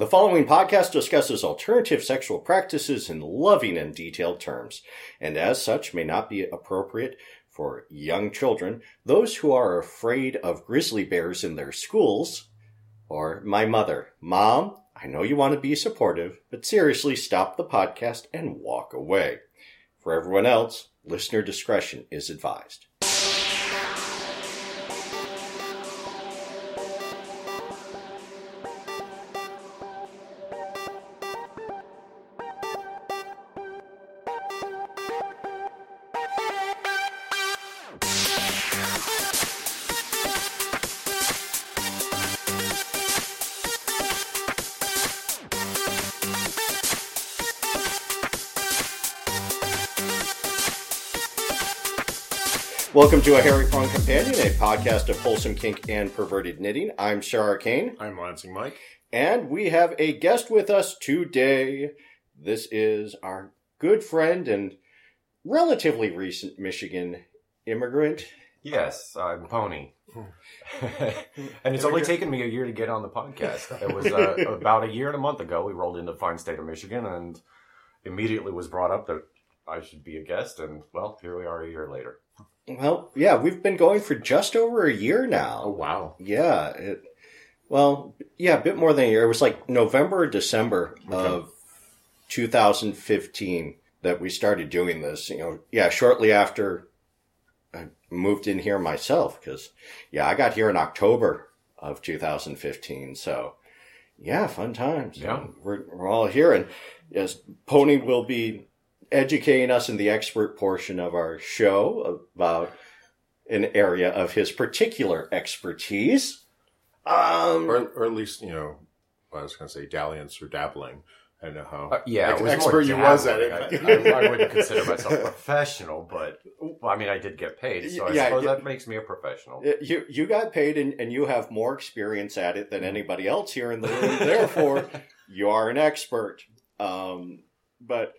The following podcast discusses alternative sexual practices in loving and detailed terms, and as such may not be appropriate for young children, those who are afraid of grizzly bears in their schools, or my mother. Mom, I know you want to be supportive, but seriously stop the podcast and walk away. For everyone else, listener discretion is advised. Welcome to a Hairy Prone Companion, a podcast of wholesome kink and perverted knitting. I'm Sir Arcane, I'm Lansing Mike. and we have a guest with us today. This is our good friend and relatively recent Michigan immigrant. Yes, I'm Pony. and it's only taken me a year to get on the podcast. It was uh, about a year and a month ago. We rolled into the fine state of Michigan and immediately was brought up that I should be a guest. And well, here we are a year later. Well, yeah, we've been going for just over a year now. Oh wow! Yeah. It, well, yeah, a bit more than a year. It was like November or December of 2015 that we started doing this. You know, yeah, shortly after I moved in here myself because, yeah, I got here in October of 2015. So, yeah, fun times. Yeah. We're, we're all here. And yes, Pony will be educating us in the expert portion of our show about an area of his particular expertise. Um, Or, or at least you know, I was going to say dalliance or dabbling. I don't know how Uh, yeah, it expert you was at it. I, I, I wouldn't consider myself professional, but well, I mean, I did get paid, so I Yeah, suppose yeah. that makes me a professional. you you got paid and, and you have more experience at it than anybody else here in the room. Therefore, you are an expert. Um, but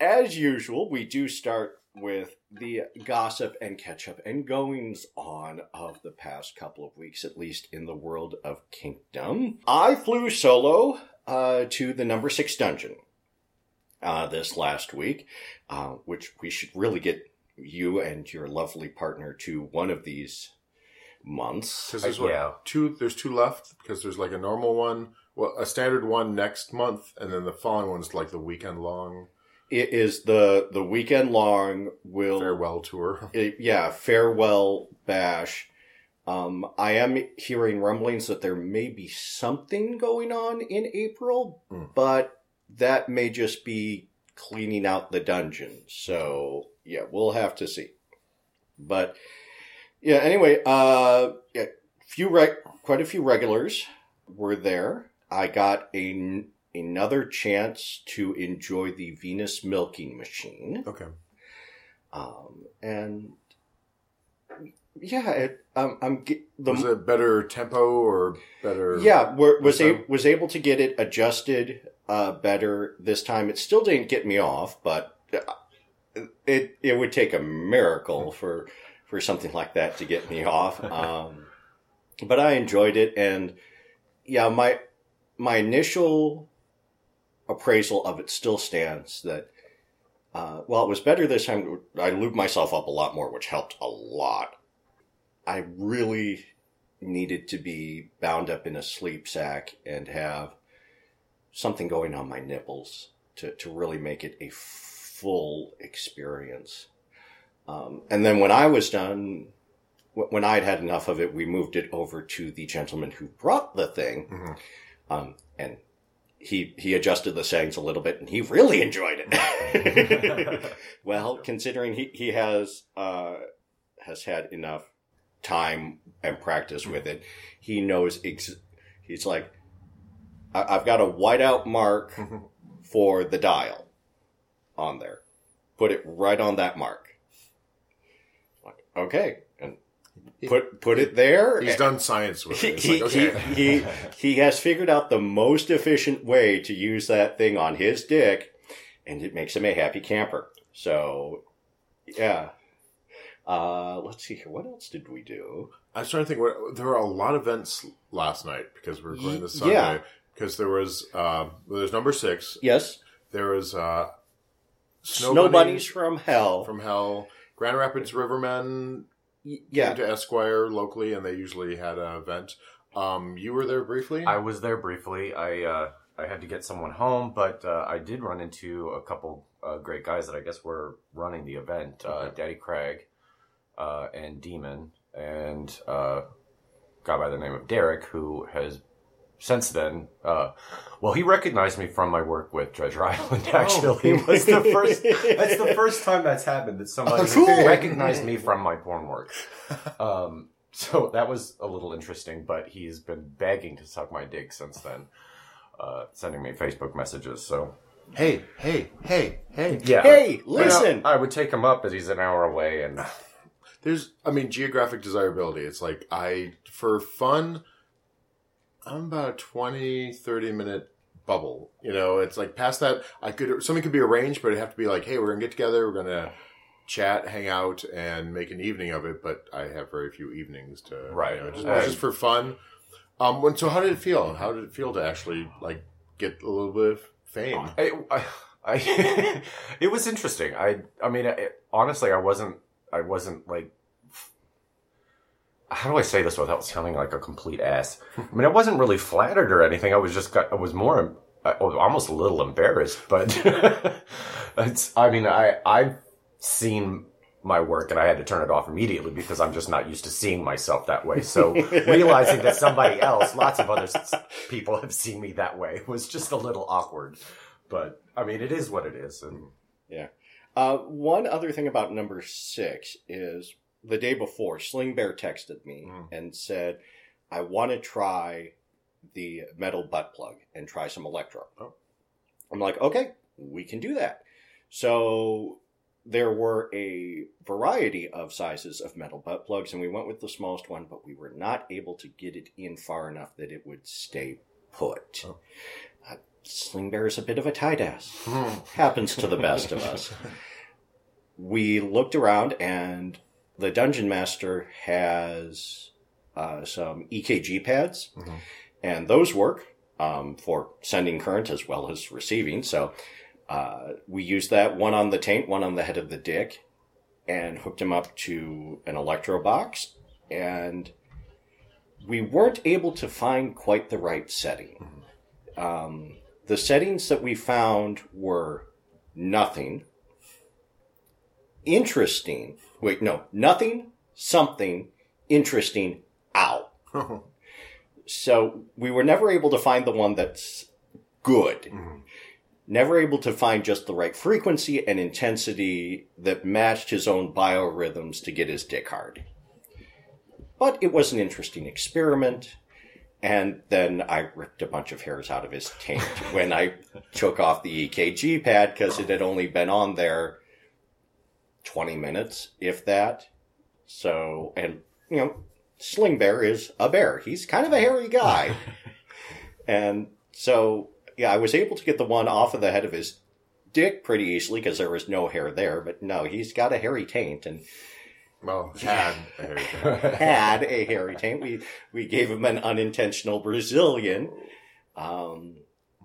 as usual, we do start with the gossip and catch up and goings on of the past couple of weeks, at least in the world of Kingdom. I flew solo uh, to the number six dungeon uh, this last week, uh, which we should really get you and your lovely partner to one of these months. Because there's what, yeah. two. There's two left. Because there's like a normal one, well, a standard one next month, and then the following one's like the weekend long It is the the weekend long will farewell tour. it- yeah farewell bash. Um, I am hearing rumblings that there may be something going on in April, Hmm. but that may just be cleaning out the dungeon. So yeah, we'll have to see. But yeah, anyway, uh, yeah, few reg- quite a few regulars were there. I got a another chance to enjoy the Venus milking machine. Okay. Um, and yeah, it, um, I'm ge- the was it better tempo or better? yeah were, was a, was able to get it adjusted uh, better this time. It still didn't get me off, but uh, it it would take a miracle for for something like that to get me off. Um, but I enjoyed it, and yeah, my my initial appraisal of it still stands. That uh, well, it was better this time. I lubed myself up a lot more, which helped a lot. I really needed to be bound up in a sleep sack and have something going on my nipples to, to really make it a full experience. Um, and then when I was done, when I'd had enough of it, we moved it over to the gentleman who brought the thing. Mhm. Um, and he, he adjusted the settings a little bit and he really enjoyed it. well, considering he, he has, uh, has had enough time and practice with it, he knows, ex- he's like, I- I've got a whiteout mark for the dial on there. Put it right on that mark. Like, okay. And put, put it there. He's done science with He, it. He, like, okay. he, he, he has figured out the most efficient way to use that thing on his dick, and it makes him a happy camper. So, yeah. Uh, let's see here. What else did we do? I was trying to think. What there were a lot of events last night because we were going this Y- yeah. Sunday, because there was uh, well, there's number six. Yes, There was uh, Snow, Bunnies from Hell. from Hell. Grand Rapids Rivermen Y- came yeah, to Esquire locally, and they usually had an event. Um, you were there briefly. I was there briefly. I uh, I had to get someone home, but uh, I did run into a couple uh, great guys that I guess were running the event. Uh, Okay. Daddy Craig uh, and Demon, and uh, a guy by the name of Derek, who has since then. Uh, well, he recognized me from my work with Treasure Island. Actually, Oh. was the first. That's the first time that's happened that somebody Cool. recognized me from my porn work. Um, so that was a little interesting, but he's been begging to suck my dick since then, uh, sending me Facebook messages. So hey, hey, hey, hey. yeah, Hey, listen. I would take him up, but he's an hour away, and There's, I mean, geographic desirability. It's like I, for fun, I'm about a 20, 30 minute bubble. You know, it's like past that, I could, something could be arranged, but it'd have to be like, hey, we're going to get together, we're going to chat, hang out, and make an evening of it. But I have very few evenings to, Right. You know, just, Uh, just for fun. Um, when, so how did it feel? How did it feel to actually like get a little bit of fame? I, I, I it was interesting. I, I mean, I, honestly, I wasn't, I wasn't like. How do I say this without sounding like a complete ass? I mean, I wasn't really flattered or anything. I was just, got, I was more, I was almost a little embarrassed. But it's, I mean, I, I've seen my work and I had to turn it off immediately because I'm just not used to seeing myself that way. So realizing that somebody else, lots of other people have seen me that way was just a little awkward. But I mean, it is what it is. And Uh, one other thing about number six is the day before, Sling Bear texted me Mm. and said, I want to try the metal butt plug and try some electro. Oh. I'm like, okay, we can do that. So there were a variety of sizes of metal butt plugs, and we went with the smallest one, but we were not able to get it in far enough that it would stay put. Oh. Uh, Sling Bear is a bit of a tight ass Hmm. happens to the best of us. We looked around, and the dungeon master has uh, some EKG pads, Mhm. and those work um, for sending current as well as receiving. So uh, we used that one on the taint, one on the head of the dick, and hooked him up to an electro box. And we weren't able to find quite the right setting. Um, the settings that we found were nothing, interesting. Wait, no, nothing, something, interesting, ow. So we were never able to find the one that's good. Mhm. Never able to find just the right frequency and intensity that matched his own biorhythms to get his dick hard. But it was an interesting experiment. And then I ripped a bunch of hairs out of his taint when I took off the EKG pad because it had only been on there 20 minutes, if that. So, and, you know, Sling Bear is a bear. He's kind of a hairy guy. and so, yeah, I was able to get the one off of the head of his dick pretty easily because there was no hair there. But no, he's got a hairy taint and Well, had a haircut. had a hairy taint. We we gave him an unintentional Brazilian. Um,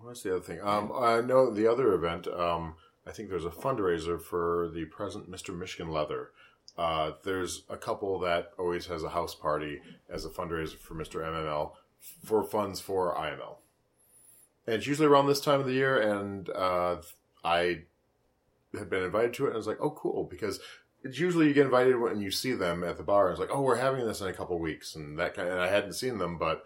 What's the other thing? Um, I know the other event. Um, I think there's a fundraiser for the present Mr. Michigan Leather. Uh, there's a couple that always has a house party as a fundraiser for Mr. MML for funds for IML. And it's usually around this time of the year, and uh, I had been invited to it, and I was like, "Oh, cool!" Because it's usually you get invited when you see them at the bar. And it's like, "Oh, we're having this in a couple weeks," and that kind. and I hadn't seen them, but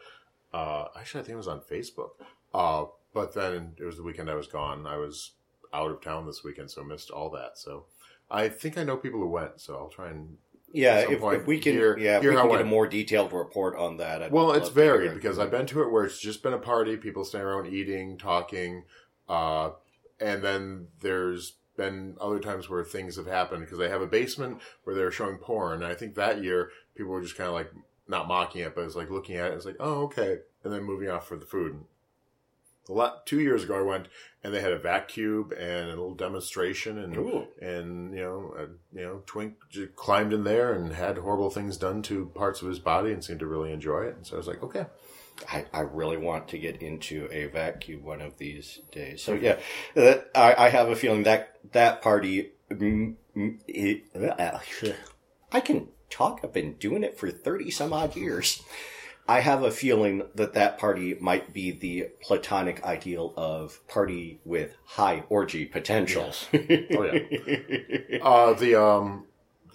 uh, actually, I think it was on Facebook. Uh, but then it was the weekend I was gone. I was out of town this weekend, so missed all that. So I think I know people who went, so I'll try and. yeah, if, point if we can, hear- yeah, hear we how can get a more detailed report on that. I'd Well, it's varied because I've been to it where it's just been a party, people standing around eating, talking, uh, and then there's been other times where things have happened because they have a basement where they're showing porn. And I think that year people were just kind of like not mocking it, but it's like looking at it. It's like, oh, okay, and then moving off for the food. Lot two years ago, I went and they had a vac cube and a little demonstration, and Ooh. and you know, uh, you know, Twink climbed in there and had horrible things done to parts of his body and seemed to really enjoy it. And so I was like, okay, I, I really want to get into a vacuum one of these days. So yeah, uh, I, I have a feeling that that party. mm, mm, it- uh, I can talk. I've been doing it for thirty some odd years. I have a feeling that that party might be the platonic ideal of party with high orgy potential. Oh yeah. Uh, the um,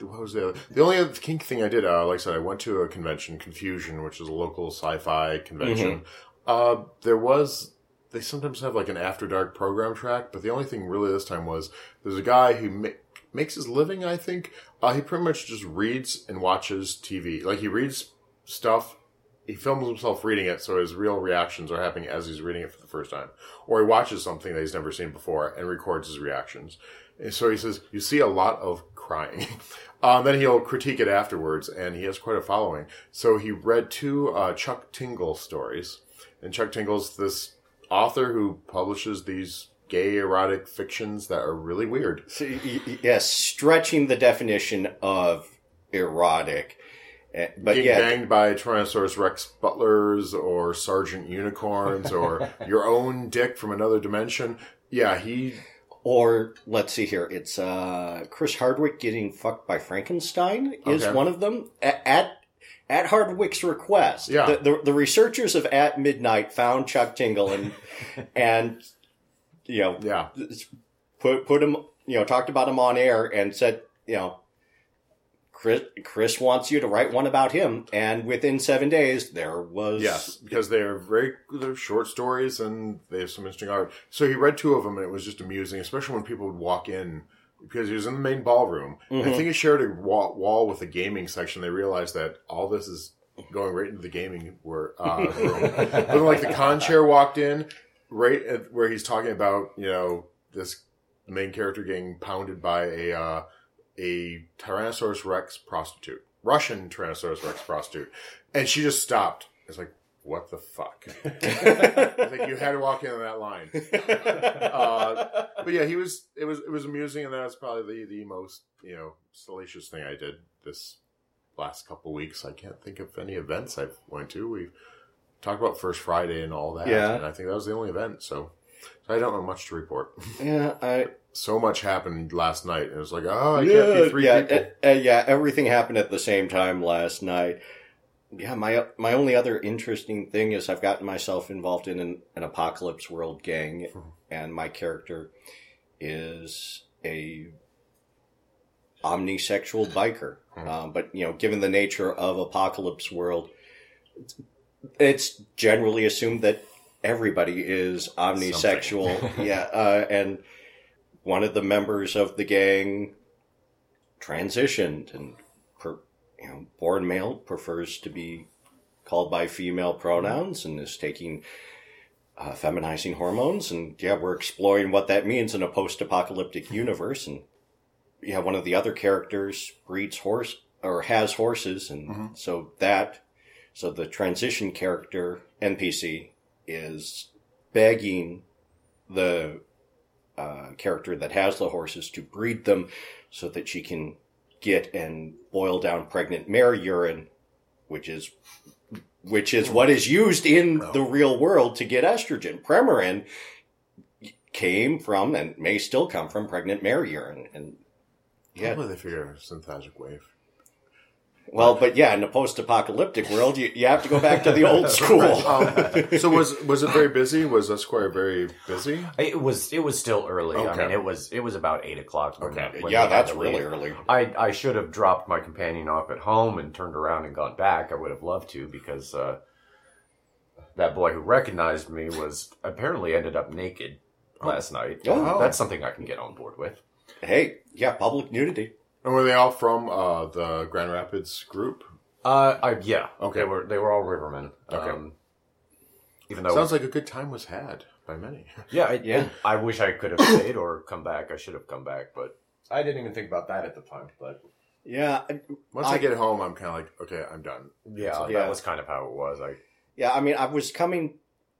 what was the other? The only other kink thing I did, uh, like I said, I went to a convention, Confusion, which is a local sci-fi convention. Uh, there was they sometimes have like an after dark program track, but the only thing really this time was there's a guy who ma- makes his living. I think uh, he pretty much just reads and watches TV. Like he reads stuff. He films himself reading it, so his real reactions are happening as he's reading it for the first time. Or he watches something that he's never seen before and records his reactions. And so he says, you see a lot of crying. Um, then he'll critique it afterwards, and he has quite a following. So he read two uh, Chuck Tingle stories. And Chuck Tingle's this author who publishes these gay erotic fictions that are really weird. So, yes, stretching the definition of erotic. Uh, But Getting yeah, banged by Tyrannosaurus Rex butlers or Sergeant Unicorns or your own dick from another dimension. Yeah, he or let's see here, it's uh, Chris Hardwick getting fucked by Frankenstein is Okay. one of them A- at at Hardwick's request. Yeah. the, the, the researchers of At Midnight found Chuck Tingle and and you know yeah. put put him you know talked about him on air and said you know Chris Chris wants you to write one about him and within seven days there was Yes, because they are very they're short stories and they have some interesting art. So he read two of them and it was just amusing, especially when people would walk in because he was in the main ballroom. And I think he shared a wall, wall with the gaming section. They realized that all this is going right into the gaming wor- uh, room. but then, like the con chair walked in right at where he's talking about you know this main character getting pounded by a uh, a Tyrannosaurus Rex prostitute, Russian Tyrannosaurus Rex prostitute, and she just stopped. It's like, what the fuck? It's like you had to walk into that line. Uh, but yeah, he was. It was. It was amusing, and that was probably the the most you know salacious thing I did this last couple weeks. I can't think of any events I've went to. We talked about First Friday and all that. Yeah. and I think that was the only event. So, so I don't have much to report. yeah I so much happened last night, it was like, oh, I yeah, can't be three yeah, people. uh, uh, yeah, everything happened at the same time last night. Yeah, my my only other interesting thing is I've gotten myself involved in an, an apocalypse world gang, and my character is a omnisexual biker. Um, but you know, given the nature of apocalypse world, it's generally assumed that everybody is omnisexual. yeah, uh, and one of the members of the gang transitioned and per, you know born male prefers to be called by female pronouns and is taking uh, feminizing hormones. And yeah we're exploring what that means in a post-apocalyptic universe. And yeah one of the other characters breeds horse or has horses. And so that so the transition character npc is begging the uh, character that has the horses to breed them so that she can get and boil down pregnant mare urine, which is which is what is used in the real world to get estrogen. Premarin came from and may still come from pregnant mare urine, and yeah, Probably they figure a synthetic wave. Well, but yeah, in a post-apocalyptic world, you, you have to go back to the old school. Um, so was was it very busy? Was Esquire very busy? It was it was still early. I mean, it was it was about eight o'clock. When, Okay. when yeah, that's really leave. early. I I should have dropped my companion off at home and turned around and gone back. I would have loved to because uh, that boy who recognized me was apparently ended up naked last night. Oh. That's something I can get on board with. Hey, yeah, public nudity. And were they all from uh, the Grand Rapids group? Uh, I, yeah. Okay. They were they were all rivermen. Okay. Um, even though Sounds like a good time was had by many. yeah, I, Yeah. I wish I could have stayed or come back. I should have come back, but I didn't even think about that at the time. But Yeah, Once I, I- get home, I'm kind of like, okay, I'm done. yeah, Yeah. that was kind of how it was. I Yeah, I mean, I was coming.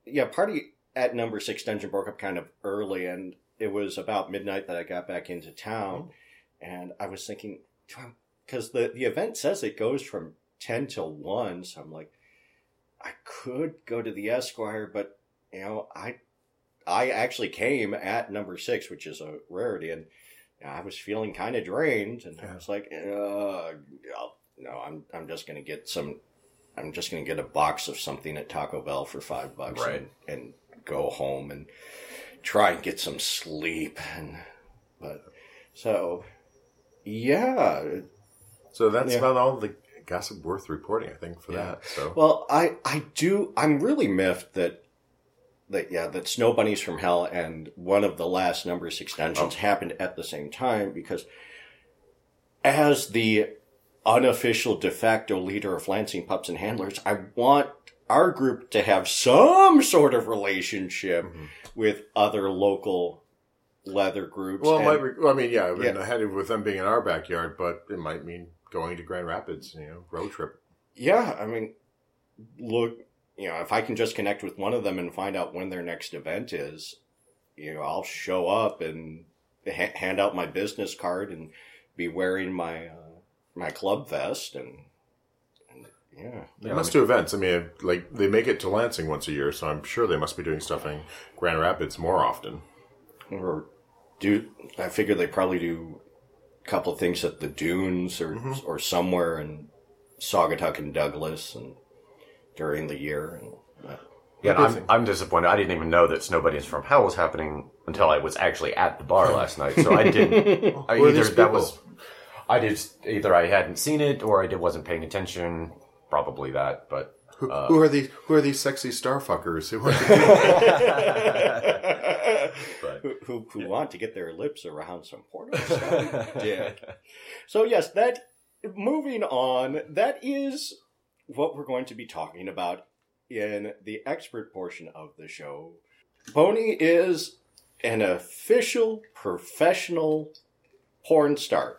Yeah, party at number six dungeon broke up kind of early, and it was about midnight that I got back into town, and I was thinking, because the the event says it goes from ten till one, so I'm like, I could go to the Esquire, but you know, I I actually came at number six, which is a rarity, and I was feeling kind of drained, and I was like, uh, no, I'm I'm just gonna get some. I'm just gonna get a box of something at Taco Bell for five bucks, Right. and, and go home and try and get some sleep, and but so yeah, So that's Yeah. about all the gossip worth reporting, I think, for Yeah. that. So Well, I I do. I'm really miffed that that yeah that Snow Bunnies from Hell and one of the last number six dungeons Oh. happened at the same time because as the unofficial de facto leader of Lansing Pups and Handlers, I want our group to have some sort of relationship Mhm. with other local leather groups. Well, it and- might be, well, I mean, yeah, I mean, Yeah. I had it with them being in our backyard, but it might mean going to Grand Rapids, you know, road trip. Yeah, I mean, look, you know, if I can just connect with one of them and find out when their next event is, you know, I'll show up and ha- hand out my business card and be wearing my uh, my club vest and, and yeah. They Yeah, must I do events. I mean, like they make it to Lansing once a year, so I'm sure they must be doing stuff in Grand Rapids more often. Or do I figure they probably do a couple of things at the dunes or Mhm. or somewhere in Saugatuck and Douglas and during the year and. uh, Yeah, and What do you I'm. I'm disappointed. I didn't even know that Snowbunnies from Hell was happening until I was actually at the bar last night. So I didn't. I, Who are either that people? was, I did either I hadn't seen it or I did wasn't paying attention. Probably that, but Who, Uh, who are these? Who are these sexy starfuckers who want to But- who, who, who want to get their lips around some porno stuff. yeah. So yes, that moving on, that is what we're going to be talking about in the expert portion of the show. Pony is an official professional porn star.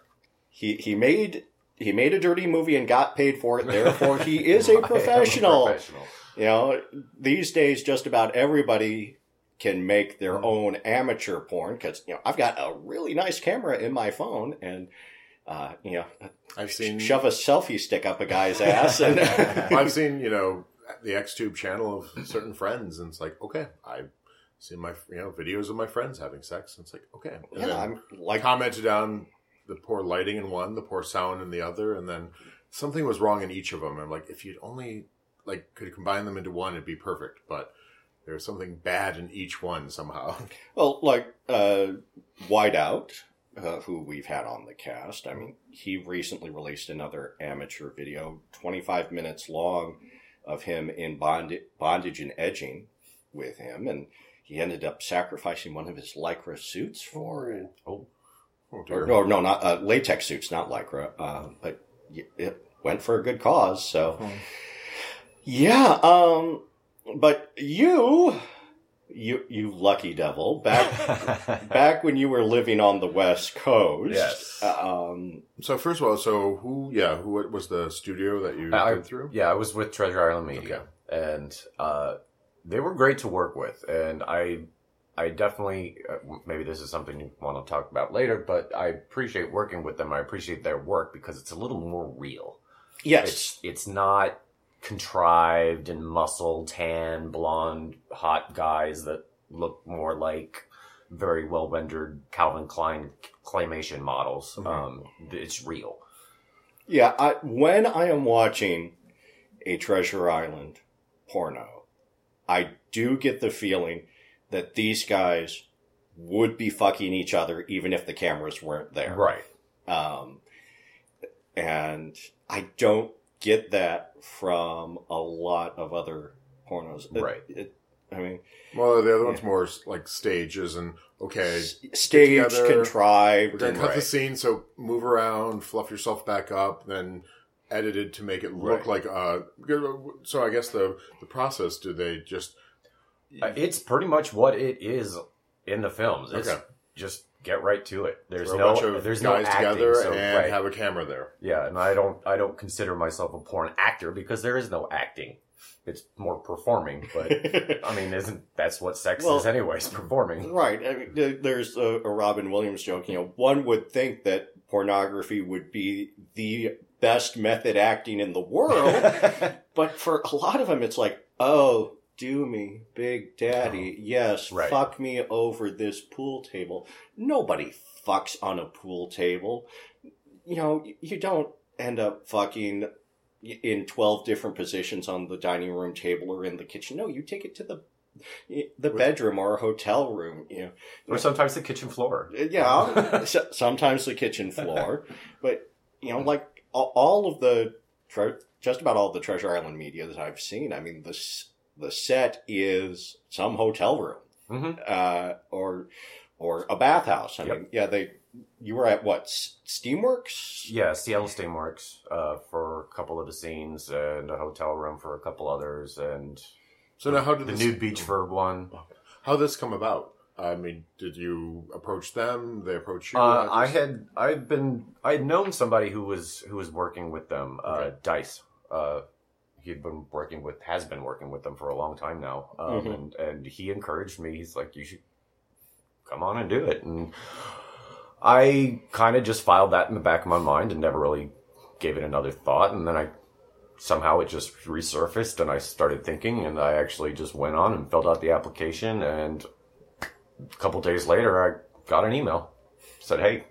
He he made he made a dirty movie and got paid for it. Therefore, he is a professional. professional. You know, these days, just about everybody can make their own amateur porn because you know I've got a really nice camera in my phone, and uh, you know, I've seen shove a selfie stick up a guy's ass, and I've seen, you know, the XTube channel of certain friends, and it's like, okay, I've seen my, you know, videos of my friends having sex, and it's like, okay. And yeah, I'm like, commented on the poor lighting in one, the poor sound in the other, and then something was wrong in each of them. I'm like, if you'd only like could combine them into one, it'd be perfect. But there's something bad in each one somehow. well, like uh, Whiteout, uh, who we've had on the cast. I mean, he recently released another amateur video, 25 minutes long, of him in bond- bondage and edging with him, and he ended up sacrificing one of his lycra suits for it. Oh, Oh Or, dear. no, no, not uh, latex suits, not lycra. Uh, but y- it went for a good cause. So, Hmm. yeah. Um, but you, you, you lucky devil, back back when you were living on the West Coast. Yes. Um, So first of all, so who? Yeah, who what was the studio that you I- through? Yeah, I was with Treasure Island Media, and uh, they were great to work with, and I, I definitely uh, maybe this is something you want to talk about later, but I appreciate working with them. I appreciate their work because it's a little more real. yes. It's it's not contrived and muscle tan blonde hot guys that look more like very well rendered Calvin Klein claymation models. Mhm. Um, it's real. Yeah, I, when I am watching a Treasure Island porno, I do get the feeling that these guys would be fucking each other even if the cameras weren't there. Right. Um, and I don't get that from a lot of other pornos. It- Right. it- I mean, Well, the other one's more like stages and okay, s- staged, together, contrived, we're gonna and cut the scene, so move around, fluff yourself back up, then edited to make it look Right. like uh. So I guess the the process. Do they just? Uh, It's pretty much what it is in the films. It's Okay. just get right to it. There's throw no a bunch of there's guys no acting, together so, and right. have a camera there. yeah, and I don't I don't consider myself a porn actor because there is no acting. It's more performing, but I mean, isn't that's what sex Well- is anyways? Performing. Right. I mean, there's a, a Robin Williams joke. You know, one would think that pornography would be the best method acting in the world. but for a lot of them, it's like, oh, do me, Big Daddy. Oh, yes, Right. fuck me over this pool table. Nobody fucks on a pool table. You know, you don't end up fucking in 12 different positions on the dining room table or in the kitchen. No, you take it to the the bedroom or a hotel room, you know. or sometimes the kitchen floor. Uh, yeah, so- sometimes the kitchen floor, but you know, like all- of the just about all the Treasure Island media that I've seen. I mean, the s- the set is some hotel room, hmm uh, or or a bathhouse. I Yep. mean, yeah, they. You were at what Steamworks? Yeah, Seattle Steamworks uh, for a couple of the scenes, and a hotel room for a couple others, and So now, how did the this, nude beach for one. How this come about? I mean, did you approach them? They approach you? Uh, I had I'd been I had known somebody who was who was working with them, uh, Okay. Dice. He'd been working with has been working with them for a long time now, um, Mhm. and and he encouraged me. He's like, you should come on and do it, and I kind of just filed that in the back of my mind and never really gave it another thought, and then I somehow it just resurfaced and I started thinking and I actually just went on and filled out the application and a couple days later I got an email said hey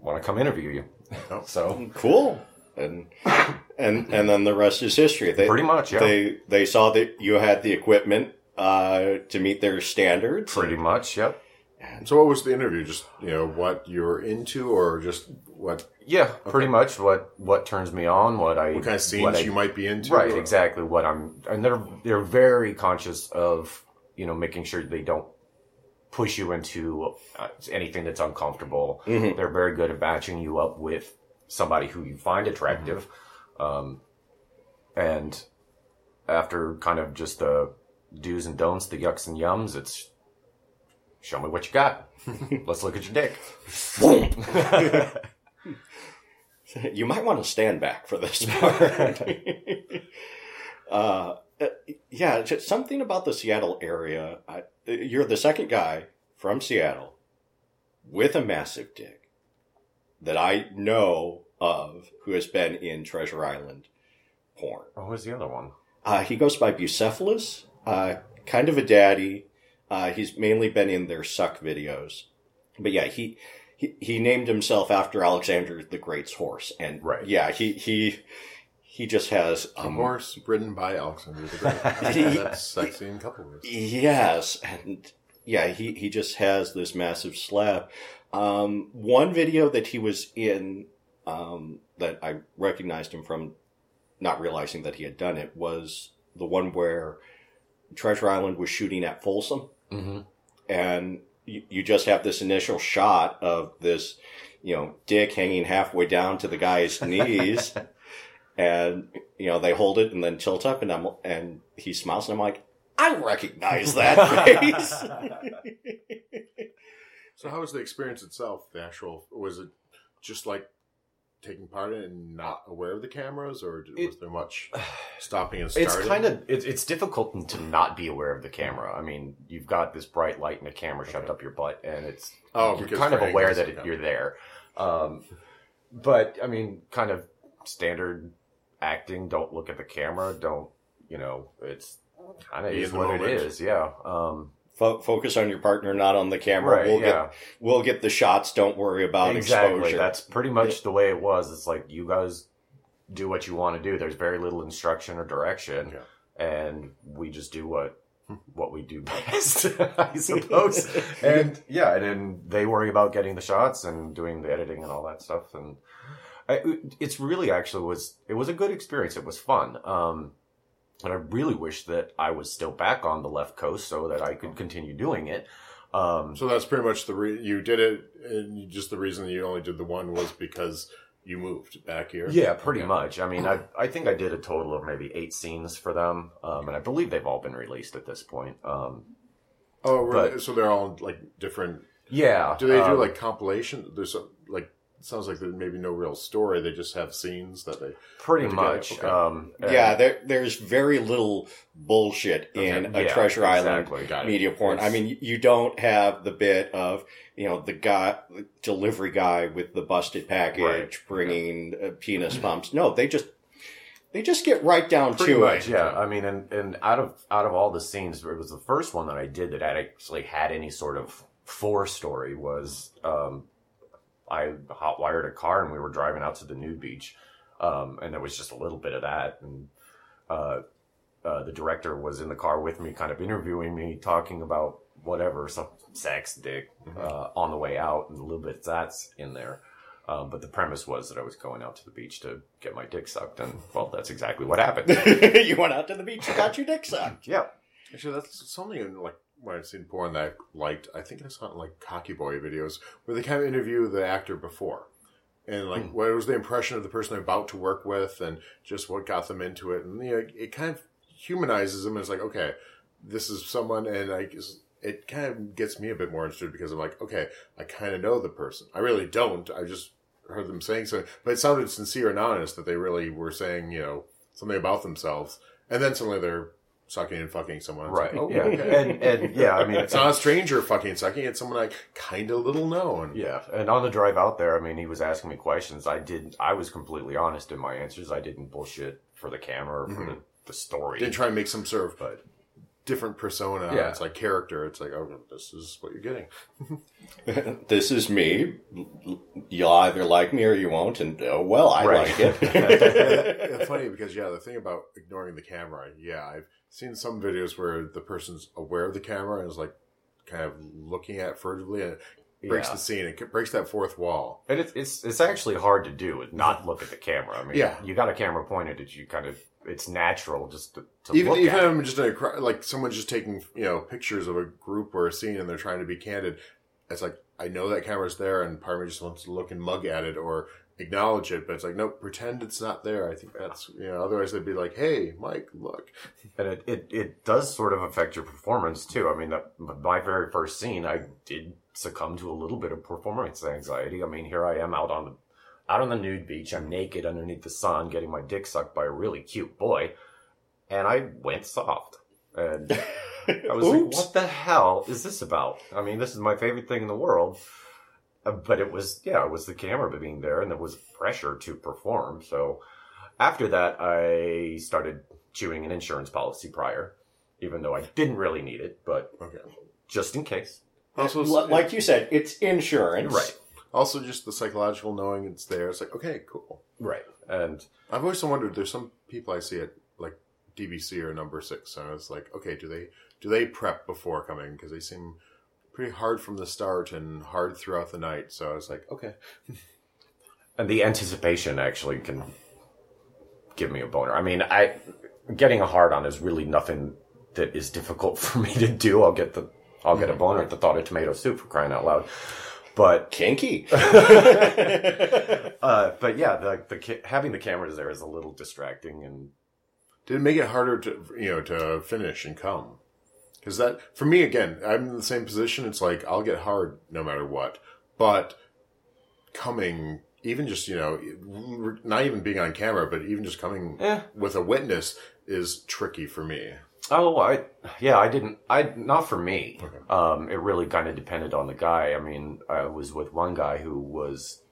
want to come interview you Oh. so Cool. And and and then the rest is history. They pretty much yeah they they saw that you had the equipment uh, to meet their standards. pretty much yep So, what was the interview? Just you know what you're into, or just what yeah pretty much what what turns me on what I what kind of scenes I- you might be into? right or- exactly what i'm and they're they're very conscious of you know making sure they don't push you into uh, anything that's uncomfortable Mhm. they're very good at matching you up with somebody who you find attractive um, and after kind of just the do's and don'ts the yucks and yums it's show me what you got let's look at your dick You might want to stand back for this part. uh, uh, yeah, just something about the Seattle area. I, you're the second guy from Seattle with a massive dick that I know of who has been in Treasure Island porn. what was the other one Uh, he goes by Bucephalus, uh, kind of a daddy. Uh, he's mainly been in their suck videos. But yeah, he, he, he named himself after Alexander the Great's horse. And Right. yeah, he, he, he just has, A um, horse ridden by Alexander the Great. He- That's sexy in couple words. yes. And yeah, he, he just has this massive slab. Um, one video that he was in, um, that I recognized him from not realizing that he had done it was the one where Treasure Island was shooting at Folsom. mm-hmm. and you, you just have this initial shot of this, you know, dick hanging halfway down to the guy's knees, and you know they hold it and then tilt up, and I'm and he smiles, and I'm like, I recognize that face. So, how was the experience itself? The actual was it just like taking part in and not aware of the cameras, or was It- there much stopping and starting? It's kind of it's, it's difficult to not be aware of the camera. I mean, you've got this bright light and a camera shoved up your butt, and it's oh, you're kind of aware that it, you're there. Um, but I mean, kind of standard acting. Don't look at the camera. Don't you know? It's kind of is what it moment. is. Yeah. Um, Fo- focus on your partner, not on the camera. right. we'll yeah. get we'll get the shots. Don't worry about exactly. exposure. That's pretty much the way it was. It's like you guys do what you want to do. There's very little instruction or direction, Yeah. and we just do what what we do best, I suppose. and yeah, and then they worry about getting the shots and doing the editing and all that stuff. And I, it's really actually was it was a good experience. It was fun. Um, and I really wish that I was still back on the left coast so that I could continue doing it. Um, So that's pretty much the re- you did it, and you- just the reason you only did the one was because you moved back here. Yeah, pretty much. I mean, I I think I did a total of maybe eight scenes for them, um, and I believe they've all been released at this point. Um, Oh, really? But- so they're all like different. yeah. Do they do um, like compilation? There's some, like sounds like there's maybe no real story. They just have scenes that they. Pretty much. okay. Um, yeah, there, there's very little bullshit in Okay, a yeah, Treasure Island exactly. Got it. media porn. I mean, you don't have the bit of you know the guy, the delivery guy with the busted package Right. bringing uh, penis pumps. No, they just they just get right down Pretty to much, it. yeah. I mean, and, and out of out of all the scenes, it was the first one that I did that had actually had any sort of for story. Was um, I hot wired a car and we were driving out to the nude beach, um, and there was just a little bit of that, and uh, uh, the director was in the car with me, kind of interviewing me, talking about whatever, some sex, dick, uh, on the way out, and a little bit of that's in there. Um, but the premise was that I was going out to the beach to get my dick sucked, and well, that's exactly what happened. you went out to the beach and got your dick sucked. yeah, Actually, that's something in like when I've seen porn that I liked. I think I saw it in like cocky boy videos where they kind of interview the actor before. And like, hmm. what was the impression of the person they're about to work with, and just what got them into it, and you know, it kind of humanizes them. And it's like, okay, this is someone, and I guess it kind of gets me a bit more interested because I'm like, okay, I kind of know the person. I really don't. I just heard them saying something, but it sounded sincere and honest that they really were saying, you know, something about themselves, and then suddenly they're sucking and fucking someone. It's right. like, oh, yeah, okay. and and yeah, I mean, It's not a stranger fucking sucking. It's someone I kind of little know. And yeah, and on the drive out there, I mean, he was asking me questions. I didn't, I was completely honest in my answers. I didn't bullshit for the camera or for mm-hmm. the, the story. didn't try and make some sort of but different persona. Yeah. It's like character. It's like, oh, this is what you're getting. this is me. You'll either like me or you won't, and oh well, I Right. like it. it's funny because yeah, the thing about ignoring the camera, yeah, I've seen some videos where the person's aware of the camera and is like kind of looking at it furtively and it breaks Yeah. the scene. It breaks that fourth wall. And it's it's it's actually hard to do is not look at the camera. I mean, Yeah. you got a camera pointed at you, kind of. It's natural just to, to even look even at. if I'm just a like someone's just taking you know pictures of a group or a scene and they're trying to be candid. It's like I know that camera's there, and part of me just wants to look and mug at it or acknowledge it, but it's like no, pretend it's not there. I think that's you know. Otherwise, they'd be like, "Hey, Mike, look." and it, it, it does sort of affect your performance too. I mean, that, my very first scene, I did succumb to a little bit of performance anxiety. I mean, here I am out on the out on the nude beach. I'm naked underneath the sun, getting my dick sucked by a really cute boy, and I went soft. And I was like, "What the hell is this about?" I mean, this is my favorite thing in the world. Uh, But it was, yeah, it was the camera being there, and there was pressure to perform. So after that, I started chewing an insurance policy prior, even though I didn't really need it, but Okay. just in case. Also, L- like you said, it's insurance. Right. also just the psychological knowing it's there. It's like, okay, cool. Right. And I've always wondered. There's some people I see at like DBC or Number Six, and it's like, okay, do they do they prep before coming? Because they seem pretty hard from the start and hard throughout the night. So I was like, okay, and the anticipation actually can give me a boner. I mean, I getting a hard on is really nothing that is difficult for me to do. I'll get the I'll get a boner at the thought of tomato soup for crying out loud. But Kinky. uh, but yeah, the the having the cameras there is a little distracting and did it make it harder to you know to finish and come? Because that for me again, I'm in the same position. It's like I'll get hard no matter what, but coming. Even just you know, not even being on camera, but even just coming with a witness is tricky for me. Oh, I yeah, I didn't. I not for me. Okay. Um, it really kind of depended on the guy. I mean, I was with one guy who was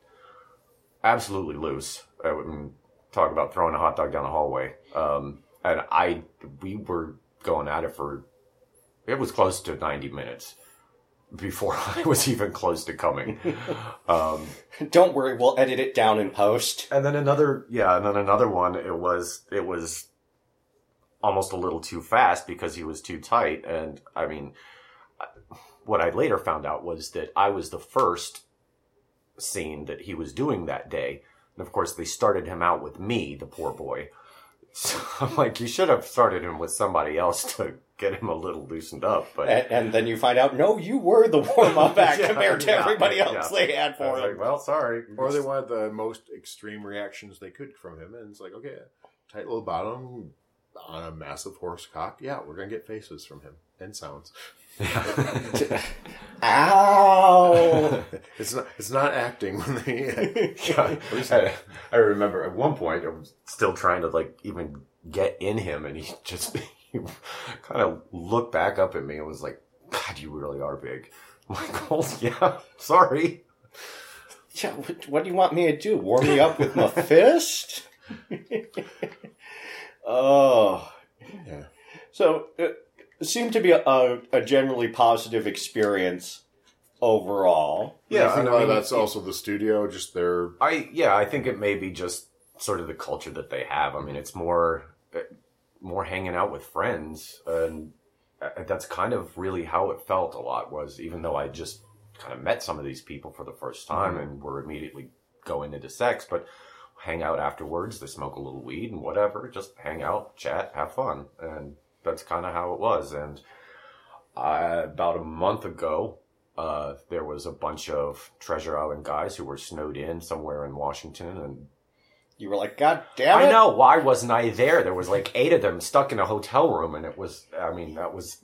absolutely loose. I mean, talk about throwing a hot dog down the hallway. Um, and I we were going at it for it was close to ninety minutes before I was even close to coming. Um, Don't worry, we'll edit it down in post. and then another, yeah, and then another one. It was it was almost a little too fast because he was too tight. And I mean, what I later found out was that I was the first scene that he was doing that day. And of course, they started him out with me, the poor boy. So I'm like, you should have started him with somebody else to get him a little loosened up. But And, and then you find out, no, you were the warm up act Yeah, compared to yeah, everybody else yeah. they had I for him. like, well, sorry. Or they wanted the most extreme reactions they could from him, and it's like, okay, tight little bottom on a massive horse cock. Yeah, we're gonna get faces from him and sounds. Ow! It's not. It's not acting when they. Uh, I, I remember at one point I was still trying to like even get in him, and he just he kind of looked back up at me and was like, "God, you really are big." I'm like, "Oh yeah, sorry." yeah, what, what do you want me to do? Warm me up with my fist? oh. Yeah. So it seemed to be a, a generally positive experience overall. Yeah, I I think mean, that's it- also the studio. Just their I yeah, I think it may be just sort of the culture that they have. I mean, it's more uh, more hanging out with friends, and uh, that's kind of really how it felt. A lot was even though I just kind of met some of these people for the first time and were immediately going into sex, but hang out afterwards. They smoke a little weed and whatever, just hang out, chat, have fun, and that's kind of how it was. And uh, about a month ago, uh, there was a bunch of Treasure Island guys who were snowed in somewhere in Washington, and You were like, God damn it! I know why wasn't I there? There was like eight of them stuck in a hotel room, and it was. I mean, that was.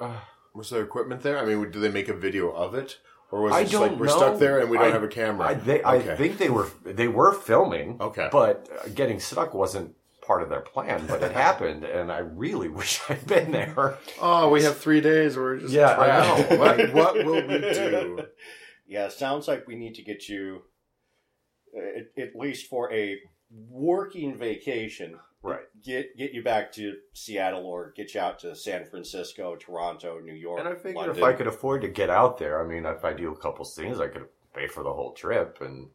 Uh, was there equipment there? I mean, did they make a video of it, or was it I just like don't we're know. stuck there and we don't I- have a camera? I, they, Okay. I think they were they were filming, Okay. but uh, getting stuck wasn't part of their plan. But it happened, and I really wish I'd been there. oh, we have three days. We're just Yeah, I know. what, what will we do? Yeah, sounds like we need to get you at, at least for a working vacation. Right. Get get you back to Seattle or get you out to San Francisco, Toronto, New York. And I figured London. if I could afford to get out there, I mean, if I do a couple scenes, I could pay for the whole trip. And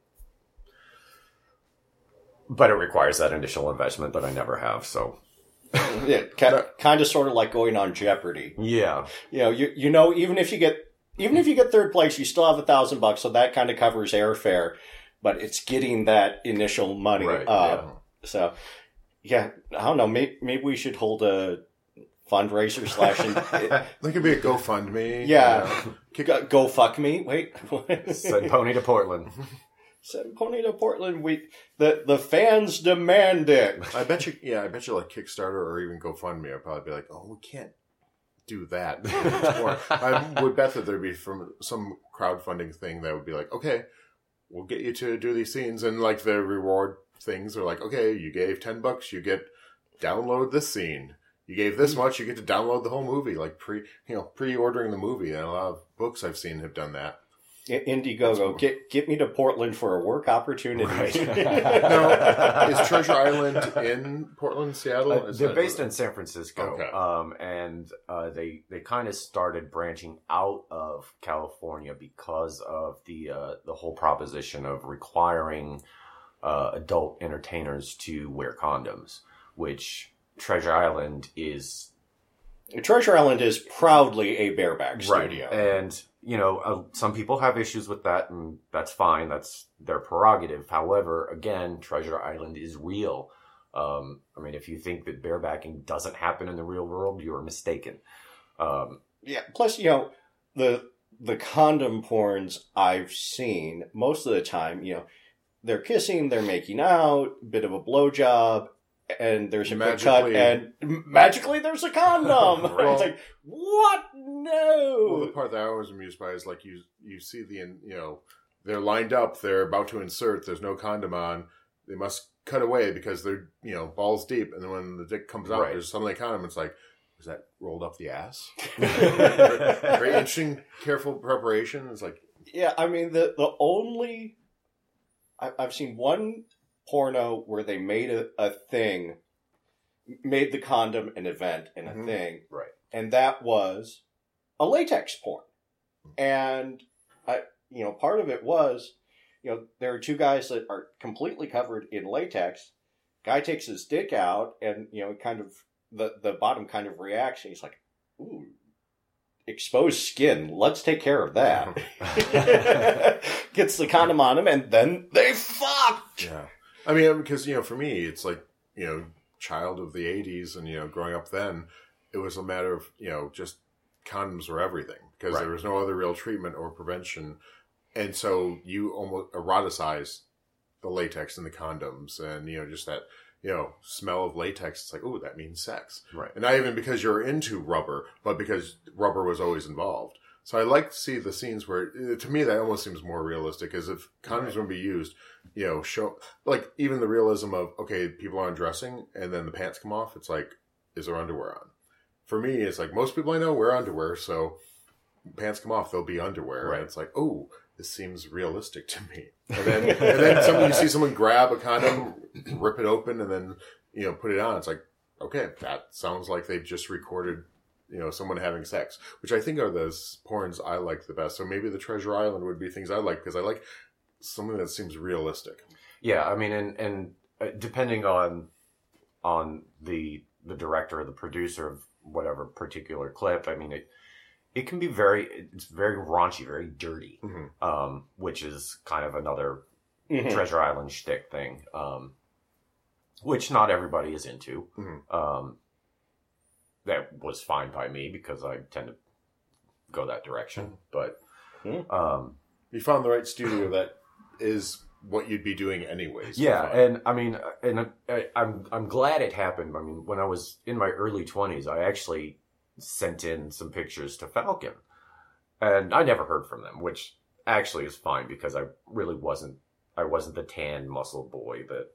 but it requires that initial investment that I never have. So yeah, kind, kind of sort of like going on Jeopardy. yeah, You know, you you know, even if you get even if you get third place, you still have a thousand bucks, so that kind of covers airfare. But it's getting that initial money Right, up. So, yeah, I don't know. Maybe, maybe we should hold a fundraiser slash. That could be a GoFundMe. Yeah. you know. go, fuck me. Wait, send Pony to Portland. send Pony to Portland. We the the fans demand it. I bet you. Yeah, I bet you like Kickstarter or even GoFundMe. I'd probably be like, oh, we can't do that. I would bet that there'd be from some crowdfunding thing that would be like, okay, we'll get you to do these scenes, and like the reward things are like, okay, you gave ten bucks, you get download this scene. You gave this much, you get to download the whole movie, like pre, you know, pre-ordering the movie. And a lot of books I've seen have done that. Indiegogo, get get me to Portland for a work opportunity. Now, is Treasure Island in Portland, Seattle? Uh, Is they're that- based in San Francisco, Okay. um, and uh, they they kind of started branching out of California because of the uh, the whole proposition of requiring uh, adult entertainers to wear condoms, which Treasure Island is Treasure Island is proudly a bareback studio. and you know, uh, some people have issues with that, and that's fine. That's their prerogative. However, again, Treasure Island is real. Um, I mean, if you think that barebacking doesn't happen in the real world, you are mistaken. Um, Yeah. Plus, you know, the the condom porns I've seen most of the time, you know, they're kissing, they're making out, bit of a blowjob, and there's a quick cut, and magically there's a condom. Right. It's like what? No. Well, the part that I was amused by is like you you see the you know they're lined up, they're about to insert, there's no condom on, they must cut away because they're you know balls deep, and then when the dick comes out, Right. there's suddenly a condom. It's like, is that rolled up the ass? Very interesting, careful preparation. It's like Yeah, I mean the the only I, I've seen one porno where they made a, a thing, made the condom an event and a Mhm. thing, Right. And that was a latex porn, and I, you know, part of it was, you know, there are two guys that are completely covered in latex. Guy takes his dick out, and you know, kind of the the bottom kind of reaction. He's like, "Ooh, exposed skin. Let's take care of that." Gets the condom on him, and then they fucked. yeah. I mean, because you know, for me, it's like you know, child of the '80s, and you know, growing up then, it was a matter of you know, just condoms were everything because Right. there was no other real treatment or prevention, and so you almost eroticize the latex and the condoms, and you know, just that you know smell of latex. It's like, oh, that means sex, Right. and not even because you're into rubber, but because rubber was always involved. So I like to see the scenes where, uh, to me, that almost seems more realistic. As if condoms Right. would be used, you know, show like even the realism of okay, people are undressing and then the pants come off. It's like, is there underwear on? For me, it's like most people I know wear underwear, so pants come off, they'll be underwear. Right. And it's like, oh, this seems realistic to me. And then, and then someone, you see someone grab a condom, rip it open, and then you know put it on. It's like, okay, that sounds like they just recorded, you know, someone having sex, which I think are the porns I like the best. So maybe the Treasure Island would be things I like because I like something that seems realistic. Yeah, I mean, and and uh, depending on on the the director or the producer of whatever particular clip, I mean, it it can be very it's very raunchy, very dirty, Mhm. um, which is kind of another Mhm. Treasure Island shtick thing, um, which not everybody is into. Mhm. Um, that was fine by me because I tend to go that direction, but Mhm. um, You found the right studio that is what you'd be doing anyways. Yeah, and I mean, and I, I'm I'm glad it happened. I mean, when I was in my early twenties, I actually sent in some pictures to Falcon, and I never heard from them, which actually is fine because I really wasn't I wasn't the tan muscle boy that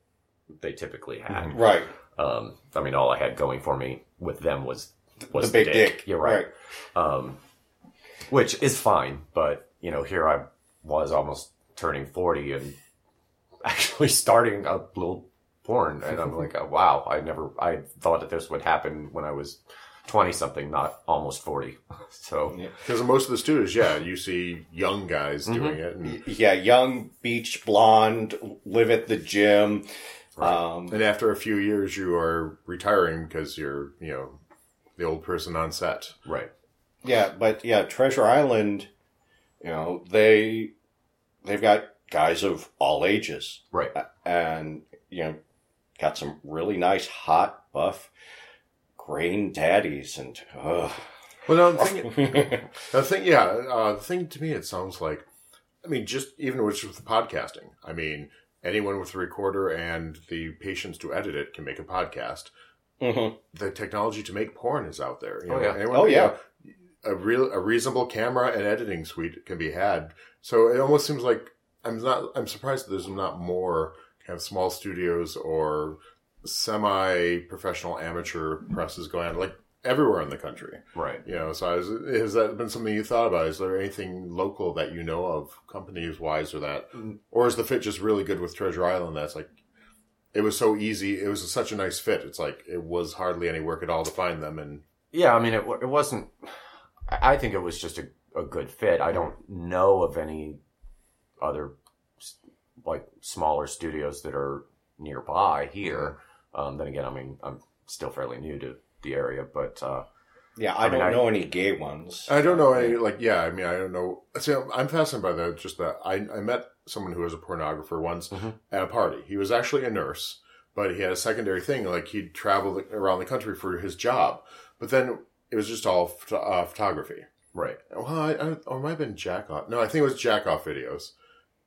they typically had. Mhm. Right. Um, I mean, all I had going for me with them was was the big dick. You're right. Um, which is fine, but you know, here I was almost turning forty and actually starting a little porn, and I'm like, oh, wow, I never, I thought that this would happen when I was twenty something, not almost forty. So Yeah. Because in most of the studios, yeah, you see young guys Mhm. doing it, and, Yeah, young beach blonde, live at the gym. Um, and after a few years, you are retiring because you're, you know, the old person on set. right, yeah, but yeah, Treasure Island, you know, they they've got guys of all ages, right, and you know, got some really nice, hot, buff, grain daddies, and ugh. Well, no, the thing, the thing, yeah, uh, the thing to me, it sounds like, I mean, just even with, with the podcasting, I mean, anyone with a recorder and the patience to edit it can make a podcast. Mhm. The technology to make porn is out there. You Oh, know, yeah. anyone- Oh, you yeah. know, a real, a reasonable camera and editing suite can be had. So it almost seems like I'm not. I'm surprised there's not more kind of small studios or semi-professional amateur presses going on, like everywhere in the country. right. You know, so I was, has that been something you thought about? Is there anything local that you know of, companies wise, or that, or is the fit just really good with Treasure Island? That's like, it was so easy. It was such a nice fit. It's like it was hardly any work at all to find them, and Yeah, I mean, it, it wasn't. I I think it was just a, a good fit. I don't know of any other like smaller studios that are nearby here. Um, then again, I mean, I'm still fairly new to the area, but uh, yeah, I, I don't I- know any gay ones. I don't know any like yeah. I mean, I don't know. See, I'm, I'm fascinated by that. Just that I I met someone who was a pornographer once Mhm. at a party. He was actually a nurse, but he had a secondary thing. Like he'd travel around the country for his job, but then it was just all photo- uh, photography. right, Well, I, I, or it might have been jack off. No, I think it was jack off videos.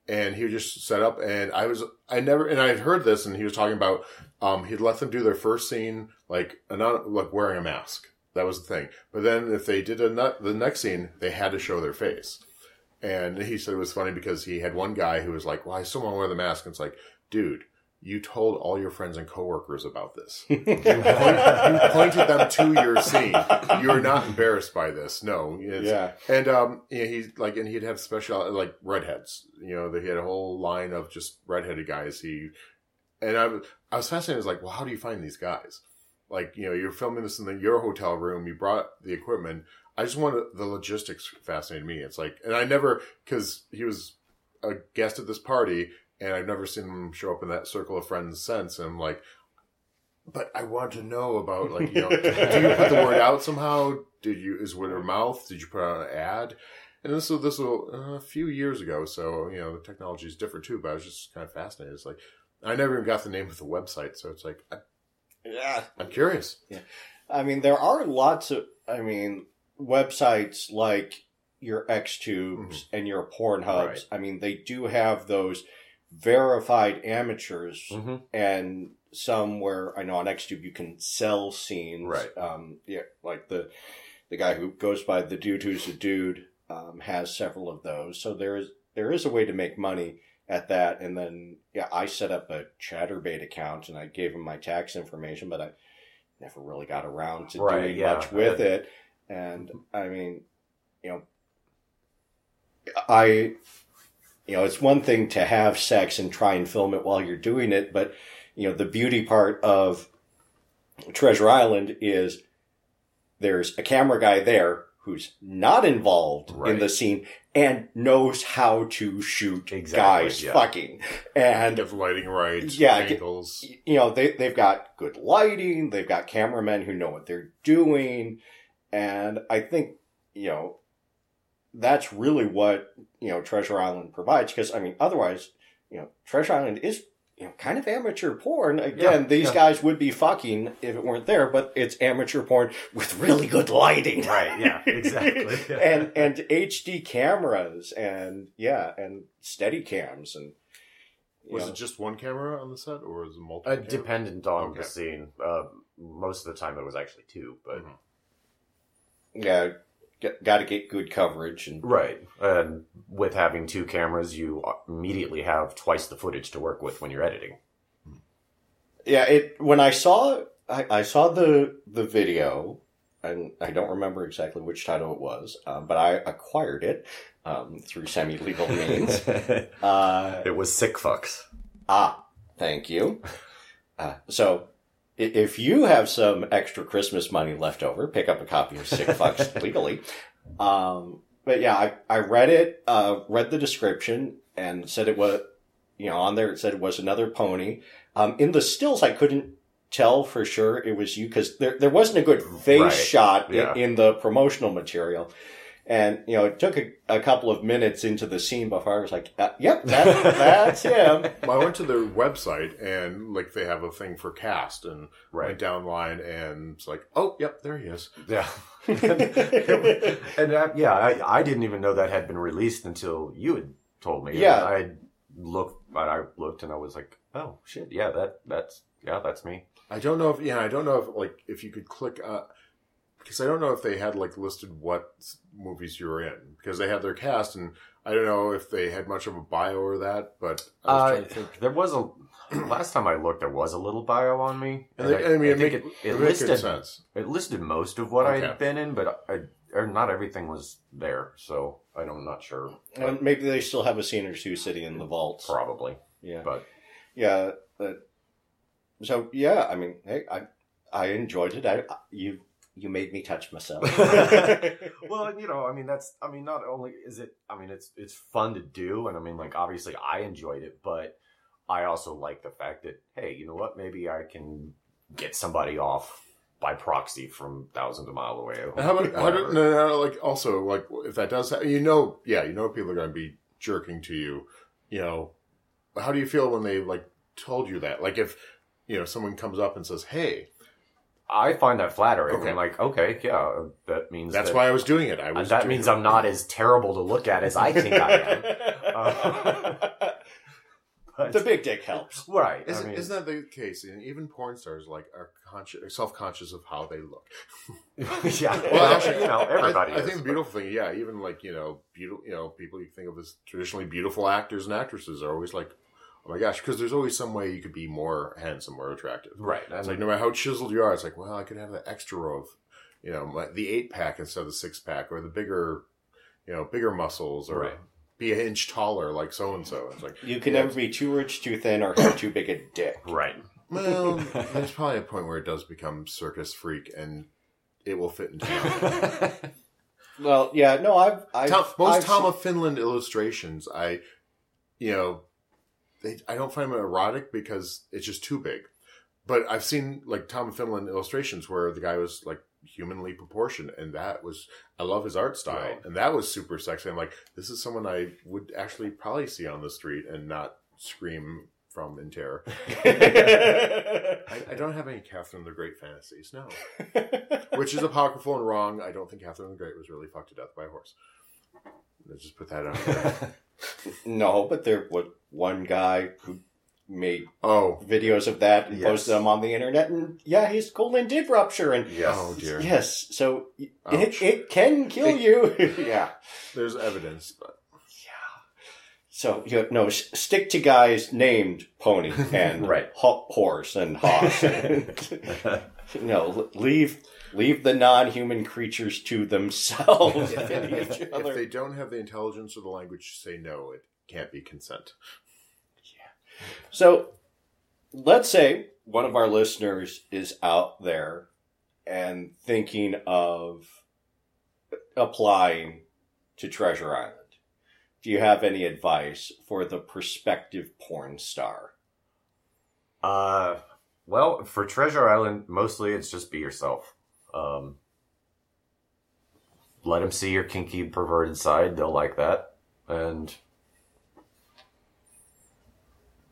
And he would just set up, and I was, I never, and I had heard this, and he was talking about, um, he'd let them do their first scene, like, not like wearing a mask. That was the thing. But then if they did a nut, the next scene, they had to show their face. And he said it was funny because he had one guy who was like, well, I still want to wear the mask. And it's like, dude, you told all your friends and coworkers about this. you, point, you pointed them to your scene. You're not embarrassed by this. No. Yeah, and um, yeah, he's like, and he'd have special like redheads. You know, he had a whole line of just redheaded guys. He and I was, I was fascinated. I was like, well, how do you find these guys? Like, you know, you're filming this in the, your hotel room. You brought the equipment. I just wanted the logistics fascinated me. It's like, and I never because he was a guest at this party, and I've never seen him show up in that circle of friends since. And I'm like, but I want to know about like, you know, do you put the word out somehow? Did you is word of mouth? Did you put out an ad? And this was this was uh, a few years ago, so you know the technology is different too. But I was just kind of fascinated. It's like I never even got the name of the website, so it's like I, yeah. I'm curious. Yeah, I mean, there are lots of, I mean, websites like your XTubes and your Pornhubs. Right. I mean, they do have those verified amateurs hmm and some where I know on XTube you can sell scenes. Right. Um, yeah, like the the guy who goes by the dude who's a dude. um, has several of those, so there is there is a way to make money at that. And then yeah, I set up a Chaturbate account and I gave him my tax information, but I never really got around to Right, doing yeah. much with it. And I mean, you know, I, you know, it's one thing to have sex and try and film it while you're doing it, but you know, the beauty part of Treasure Island is there's a camera guy there who's not involved in the scene and knows how to shoot Exactly, guys yeah. fucking. And Get the lighting right, Yeah, angles. you know they they've got good lighting they've got cameramen who know what they're doing and i think you know that's really what you know treasure island provides because i mean otherwise you know treasure island is you know kind of amateur porn again Yeah, these yeah. guys would be fucking if it weren't there but it's amateur porn with really good lighting Right, yeah, exactly. and and hd cameras and yeah and steady cams and Was know. it just one camera on the set, or was it multiple? Uh, dependent on Okay. the scene. Uh, most of the time, it was actually two, but Mhm. yeah got to get good coverage and right. And with having two cameras, you immediately have twice the footage to work with when you're editing. Yeah, it when I saw I, I saw the the video, and I don't remember exactly which title it was, um, but I acquired it um, through semi legal means. Uh, it was sick fucks. ah, thank you. Uh, so, if you have some extra Christmas money left over, pick up a copy of Sick Fucks legally. Um, but yeah, I, I read it, uh, read the description, and said it was, you know, on there it said it was another pony. Um, in the stills, I couldn't tell for sure it was you because there there wasn't a good face Right, shot yeah. in, in the promotional material. And you know, it took a, a couple of minutes into the scene before I was like, uh, "Yep, that, that's him." Well, I went to their website and like they have a thing for cast and Right. went down line and it's like, oh, yep, there he is. Yeah. and uh, yeah, I, I didn't even know that had been released until you had told me. And Yeah. I looked, I looked and I was like, oh shit, yeah, that that's yeah, that's me. I don't know if yeah, I don't know if like if you could click uh because I don't know if they had like listed what movies you were in because they had their cast and I don't know if they had much of a bio or that, but I was Uh, trying to think. there was a last time I looked, there was a little bio on me. And they, I mean, it, make, it, it, it listed sense. it listed most of what Okay. I'd been in, but I, or not everything was there, so I don't- I'm not sure. But And maybe they still have a scene or two sitting in the vaults. probably, Yeah, but yeah. But, so yeah, I mean, hey, I I enjoyed it. I you you made me touch myself. well, you know, I mean, that's, I mean, not only is it, I mean, it's it's fun to do, and I mean, like, obviously, I enjoyed it, but I also like the fact that, hey, you know what, maybe I can get somebody off by proxy from thousands of miles away. How about how do, Whatever. no, no, like also like if that does happen, you know, yeah, you know, people are going to be jerking to you. You know, how do you feel when they like told you that? Like if you know someone comes up and says, "Hey, I find that flattering. Okay. I'm like, okay, yeah, that means that's that, why I was doing it." I was. that means it. I'm not as terrible to look at as I think I am. Uh, But- the big dick helps. right? Isn't, I mean, isn't that the case? And even porn stars like are conscious, self conscious of how they look. yeah. Well, actually, you know, everybody. I, I think the but- beautiful thing, yeah, even like you know, beautiful, you know, people you think of as traditionally beautiful actors and actresses are always like, oh my gosh, because there's always some way you could be more handsome more attractive. Right. It's and- like no matter how chiseled you are, it's like, well, I could have the extra row of, you know, like the eight pack instead of the six pack, or the bigger, you know, bigger muscles, or Right. be an inch taller like so and so. It's like, You can never be too rich, too thin, or have too big a dick. right. well, there's probably a point where it does become circus freak, and it will fit into. Tom, Well, yeah, no, I've, I've most I've Tom of Finland illustrations, I, you know, they, I don't find them erotic because it's just too big. But I've seen like Tom Finland illustrations where the guy was like humanly proportioned, and that was I love his art style, Right. and that was super sexy. I'm like, this is someone I would actually probably see on the street and not scream from in terror. I, I don't have any Catherine the Great fantasies, no. Which is apocryphal and wrong. I don't think Catherine the Great was really fucked to death by a horse. Let's just put that out there. no, but there was one guy who made Oh, videos of that and Yes. posted them on the internet. And yeah, his colon did rupture. And Yes. Oh, dear. yes, so it, Ouch. it can kill you. yeah. there's evidence, but Yeah. So you know, s- stick to guys named Pony and Right. Ho- Horse and Hoss. know, leave leave the non-human creatures to themselves and each if they don't have the intelligence or the language to say no, it can't be consent. Yeah. So let's say one of our listeners is out there and thinking of applying to Treasure Island. Do you have any advice for the prospective porn star? Uh, well, for Treasure Island, mostly it's just be yourself. Um, let them see your kinky, perverted side; they'll like that, and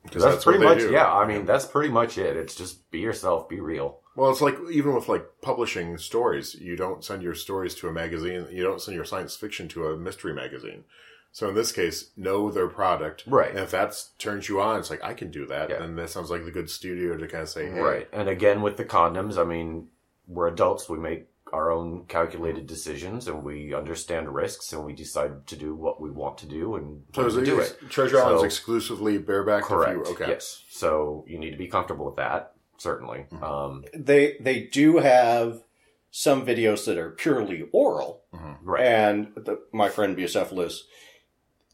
Because that's, that's, pretty much. do. Yeah, I mean, that's pretty much it. It's just be yourself, be real. Well, it's like even with like publishing stories, you don't send your stories to a magazine. You don't send your science fiction to a mystery magazine. So in this case, know their product, Right. And if that turns you on, it's like I can do that. Yeah. Then that sounds like the good studio to kind of say, hey, Right. And again, with the condoms, I mean, we're adults. We make our own calculated decisions, and we understand risks, and we decide to do what we want to do, and So when is to do is it. Treasure Island's So- exclusively bareback. Correct. You, okay. Yes. So you need to be comfortable with that. Certainly. Mm-hmm. Um, They they do have some videos that are purely oral, right. and the, my friend Bucephalus,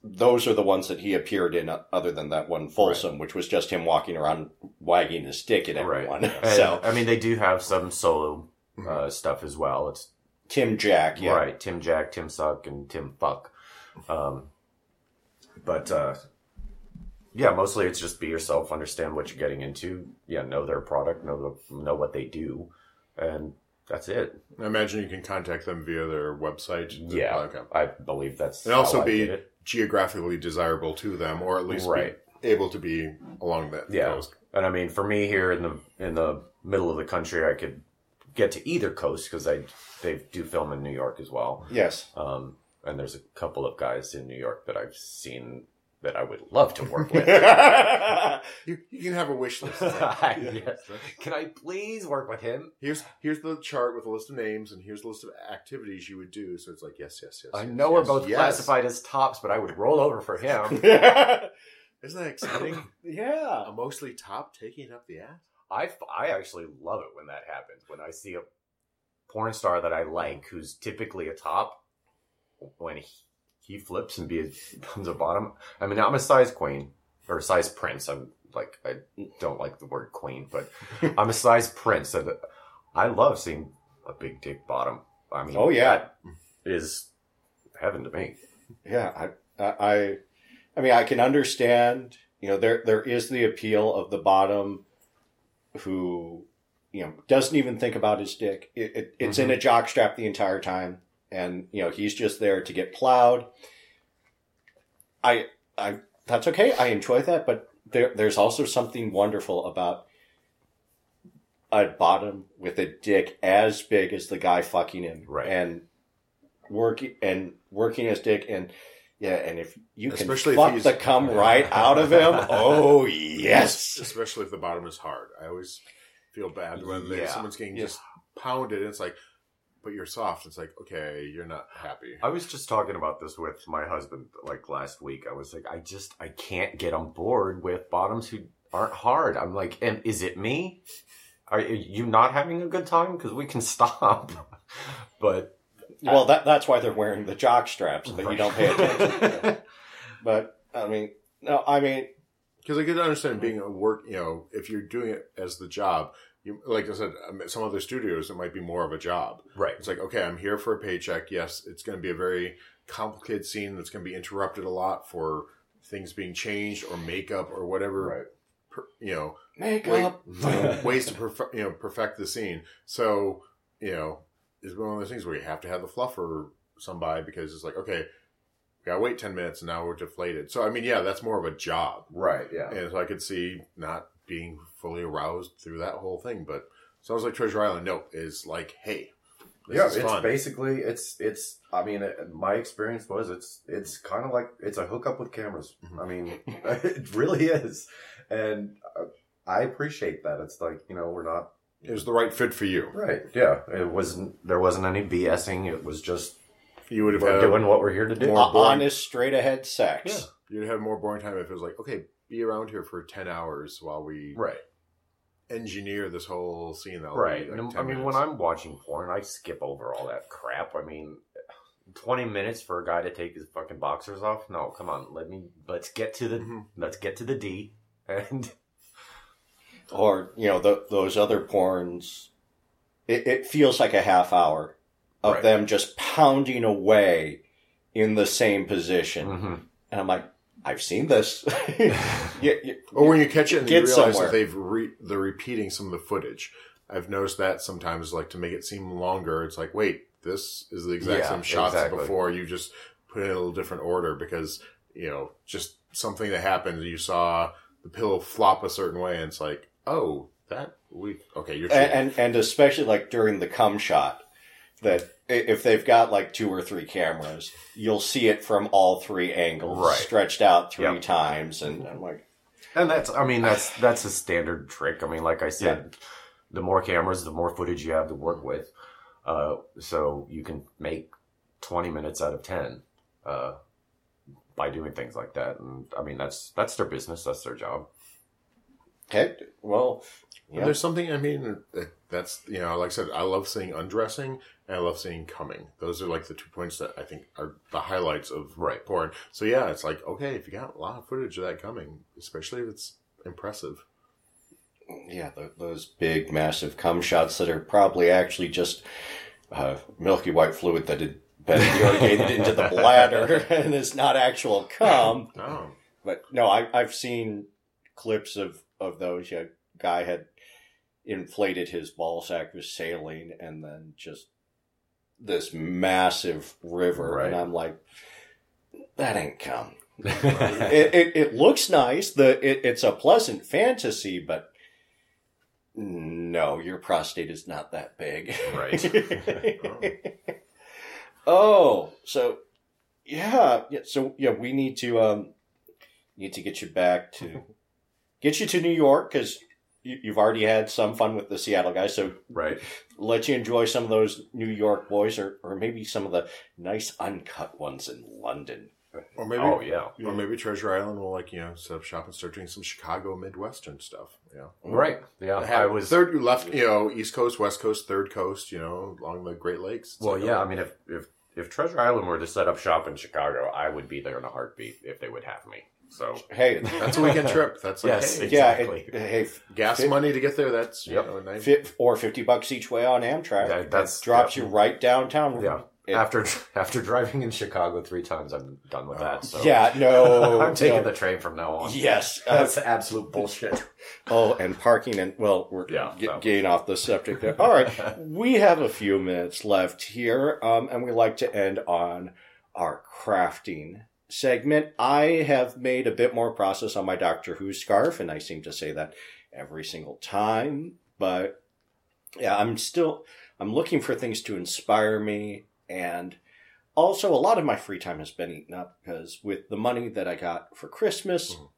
those are the ones that he appeared in, uh, other than that one Folsom, which was just him walking around wagging his stick at everyone. And, so I mean, they do have some solo Mm-hmm. uh, stuff as well. It's Tim Jack, yeah, right. Tim Jack, Tim Suck, and Tim Fuck. Um, but uh, yeah, mostly it's just be yourself, understand what you're getting into. Yeah, know their product, know the, know what they do, and that's it. I imagine you can contact them via their website. Yeah, Okay. I believe that's And also how I be did it. Geographically desirable to them, or at least Right. able to be along that Yeah. coast. And I mean, for me here in the in the middle of the country, I could get to either coast because I they do film in New York as well. yes. Um, and there's a couple of guys in New York that I've seen that I would love to work with. You, you can have a wish list. Yes. Can I please work with him? Here's here's the chart with a list of names, and here's the list of activities you would do. So it's like yes, yes, yes. I yes, know we're both yes. classified as tops, but I would roll over for him. Isn't that exciting? yeah. a mostly top taking up the ass. I, I actually love it when that happens. When I see a porn star that I like, who's typically a top, when he, he flips and be becomes a bottom. I mean, I'm a size queen or size prince. I'm like I don't like the word queen, but I'm a size prince, and I love seeing a big dick bottom. I mean, Oh, yeah. is heaven to me. Yeah, I, I, I mean, I can understand. You know, there there is the appeal of the bottom, who, you know, doesn't even think about his dick. It, it, it's in a mm-hmm. jockstrap the entire time, and you know he's just there to get plowed. I, I, that's okay. I enjoy that, but there there's also something wonderful about a bottom with a dick as big as the guy fucking him, Right. And working and working his dick and yeah, and if you can Especially if fuck the cum right out of him, oh yes, Especially if the bottom is hard. I always feel bad when Yeah. someone's getting Yeah. just pounded. And it's like, but you're soft. It's like, okay, you're not happy. I was just talking about this with my husband like last week. I was like, I just I can't get on board with bottoms who aren't hard. I'm like, and is it me? Are you not having a good time? Because we can stop. but well that that's why they're wearing the jock straps, but you don't pay attention. to. but I mean, no, I mean, Because I could understand being a work, you know, if you're doing it as the job, you, like I said, um, some other studios, it might be more of a job. right, It's like, okay, I'm here for a paycheck. Yes, it's going to be a very complicated scene that's going to be interrupted a lot for things being changed or makeup or whatever, right, per, you know, makeup. ways to perfect, you know, perfect the scene. So, you know, it's one of those things where you have to have the fluffer somebody because it's like, okay, gotta wait 10 minutes and now we're deflated. So, I mean, yeah, that's more of a job. right, yeah. And so I could see not being fully aroused through that whole thing. But sounds like Treasure Island, Nope is like, hey, This yeah, is it's fun. basically it's it's. I mean, it, my experience was it's it's kind of like it's a hookup with cameras. Mhm. I mean, it really is, and uh, I appreciate that. It's like you know we're not It was the right fit for you. right. Yeah, it wasn't. There wasn't any BSing. It was just You would have we're had doing what we're here to do. more Uh, honest, straight ahead sex. Yeah. You'd have more boring time if it was like, okay, be around here for ten hours while we Right. engineer this whole scene. That'll Right. like, I mean, minutes. when I'm watching porn, I skip over all that crap. I mean, 20 minutes for a guy to take his fucking boxers off? No, come on. Let me, let's get to the, Mhm. let's get to the D. And, Or, you know, the, those other porns, it, it feels like a half hour of Right. them just pounding away in the same position. Mhm. And I'm like, I've seen this. yeah, yeah. Or when you catch it and you realize somewhere. that they've re- they're repeating some of the footage. I've noticed that sometimes, like to make it seem longer. It's like, wait, this is the exact Yeah, same shots exactly. before. You just put it in a little different order because you know just something that happened. You saw the pillow flop a certain way, and it's like, oh, that we okay. You're and, cheating. and and especially like during the cum shot that if they've got like two or three cameras you'll see it from all three angles Right. stretched out three Yep. times and i'm like and that's, I mean, that's, that's a standard trick. I mean, like I said, the more cameras, the more footage you have to work with. Uh, so you can make 20 minutes out of 10, uh, by doing things like that. And I mean, that's, that's their business. That's their job. okay well Yeah. There's something. I mean, that's you know, like I said, I love seeing undressing and I love seeing coming. Those are like the two points that I think are the highlights of Right. porn. So yeah, it's like okay, if you got a lot of footage of that coming, especially if it's impressive. yeah th those big massive cum shots that are probably actually just uh, milky white fluid that had been irrigated into the bladder and is not actual cum Oh, But no, I, I've seen clips of, of those. Yeah, guy had inflated his ball sack with saline and then just this massive river. Right. And I'm like, that ain't come. it, it, it looks nice. The it, It's a pleasant fantasy, but no, your prostate is not that big. Right. oh, so yeah, yeah. So yeah, we need to um need to get you back to get you to New York because you've already had some fun with the Seattle guys. So right. let you enjoy some of those New York boys, or or maybe some of the nice uncut ones in London. or maybe. oh, yeah. Or maybe Treasure Island will like you know set up shop and start doing some Chicago Midwestern stuff. Yeah, mm. Right. Yeah. I was. third You left. You know, East Coast, West Coast, Third Coast. You know, along the Great Lakes. It's Well, like, yeah. oh, I mean, if, if, if Treasure Island were to set up shop in Chicago, I would be there in a heartbeat if they would have me. So, Hey, that's a weekend trip. That's like Yes, hey, yeah, Exactly. it, hey, gas Fit- money to get there. That's you Yep. know, nice. fit or fifty bucks each way on Amtrak. That- that's- drops yeah. you right downtown. yeah. It- after after driving in Chicago three times, I'm done with that. So, yeah, no, I'm taking no. the train from now on. Yes. Uh, That's absolute bullshit. oh, and parking and well, we're Yeah, get, no. getting off the subject there. All right, we have a few minutes left here, um, and we like to end on our crafting segment. I have made a bit more process on my Doctor Who scarf, and I seem to say that every single time. But yeah, I'm still I'm looking for things to inspire me, and also a lot of my free time has been eaten up because with the money that I got for Christmas. Mhm.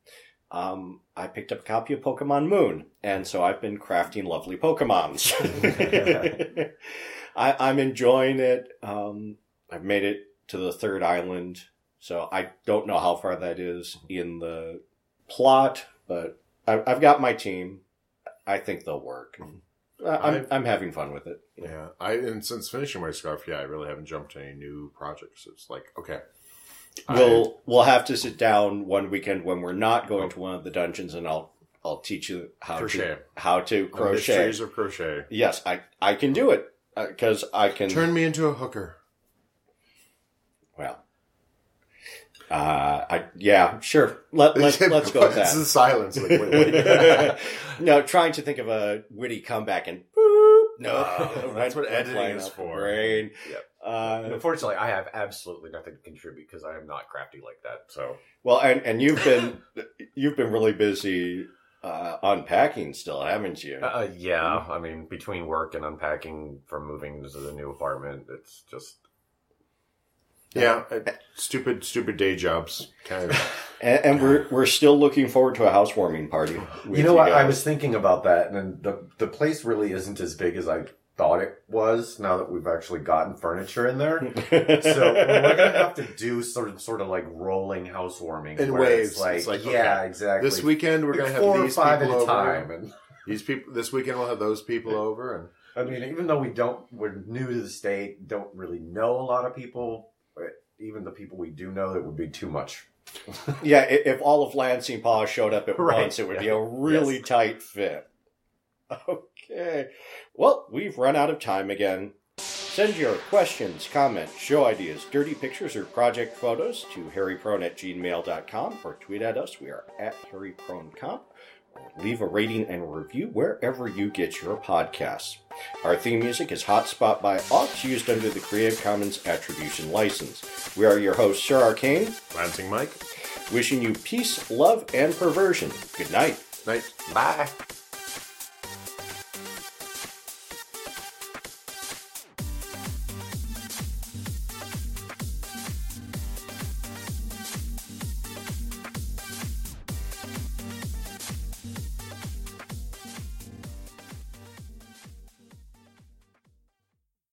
Um, I picked up a copy of Pokemon Moon, and so I've been crafting lovely Pokemons. I, I'm enjoying it. Um, I've made it to the third island, so I don't know how far that is in the plot, but I, I've got my team. I think they'll work. I- I'm, I'm having fun with it. Yeah, I and since finishing my scarf, yeah, I really haven't jumped to any new projects. It's like okay, We'll we'll have to sit down one weekend when we're not going oh. to one of the dungeons, and I'll I'll teach you how Crochet. to how to crochet. mysteries of crochet. Yes, I I can do it uh, because I can. Turn me into a hooker. Well, uh, I yeah, sure. Let let's let's go with This is silence. Like, wait, wait. no, trying to think of a witty comeback and boop. No, Oh, that's what editing is for. Brain. Yep. Uh, Unfortunately, I have absolutely nothing to contribute because I am not crafty like that. So, well, and and you've been you've been really busy uh, unpacking still, haven't you? Uh, yeah, I mean, between work and unpacking from moving to the new apartment, it's just Yeah, uh, stupid, stupid day jobs. Kind of. and, and we're we're still looking forward to a housewarming party. you know what? I was thinking about that, and the the place really isn't as big as I thought it was. Now that we've actually gotten furniture in there, so we're gonna have to do sort of sort of like rolling housewarming In waves. It's like, It's like, yeah, okay, exactly. This weekend we're Like gonna have these five people at a over. time, and These people. This weekend we'll have those people over, and I mean, even though we don't, we're new to the state, don't really know a lot of people. But Even the people we do know, that would be too much. yeah, if all of Lansing Paw showed up at Right, once, it would be a really tight fit. Okay. Well, we've run out of time again. Send your questions, comments, show ideas, dirty pictures, or project photos to hairyprone at gmail.com or tweet at us. We are at hairypronecomp. Leave a rating and review wherever you get your podcasts. Our theme music is Hotspot by Ox, used under the Creative Commons Attribution License. We are your hosts, Sir Arcane, Lansing Mike. wishing you peace, love, and perversion. Good night. Night. Bye.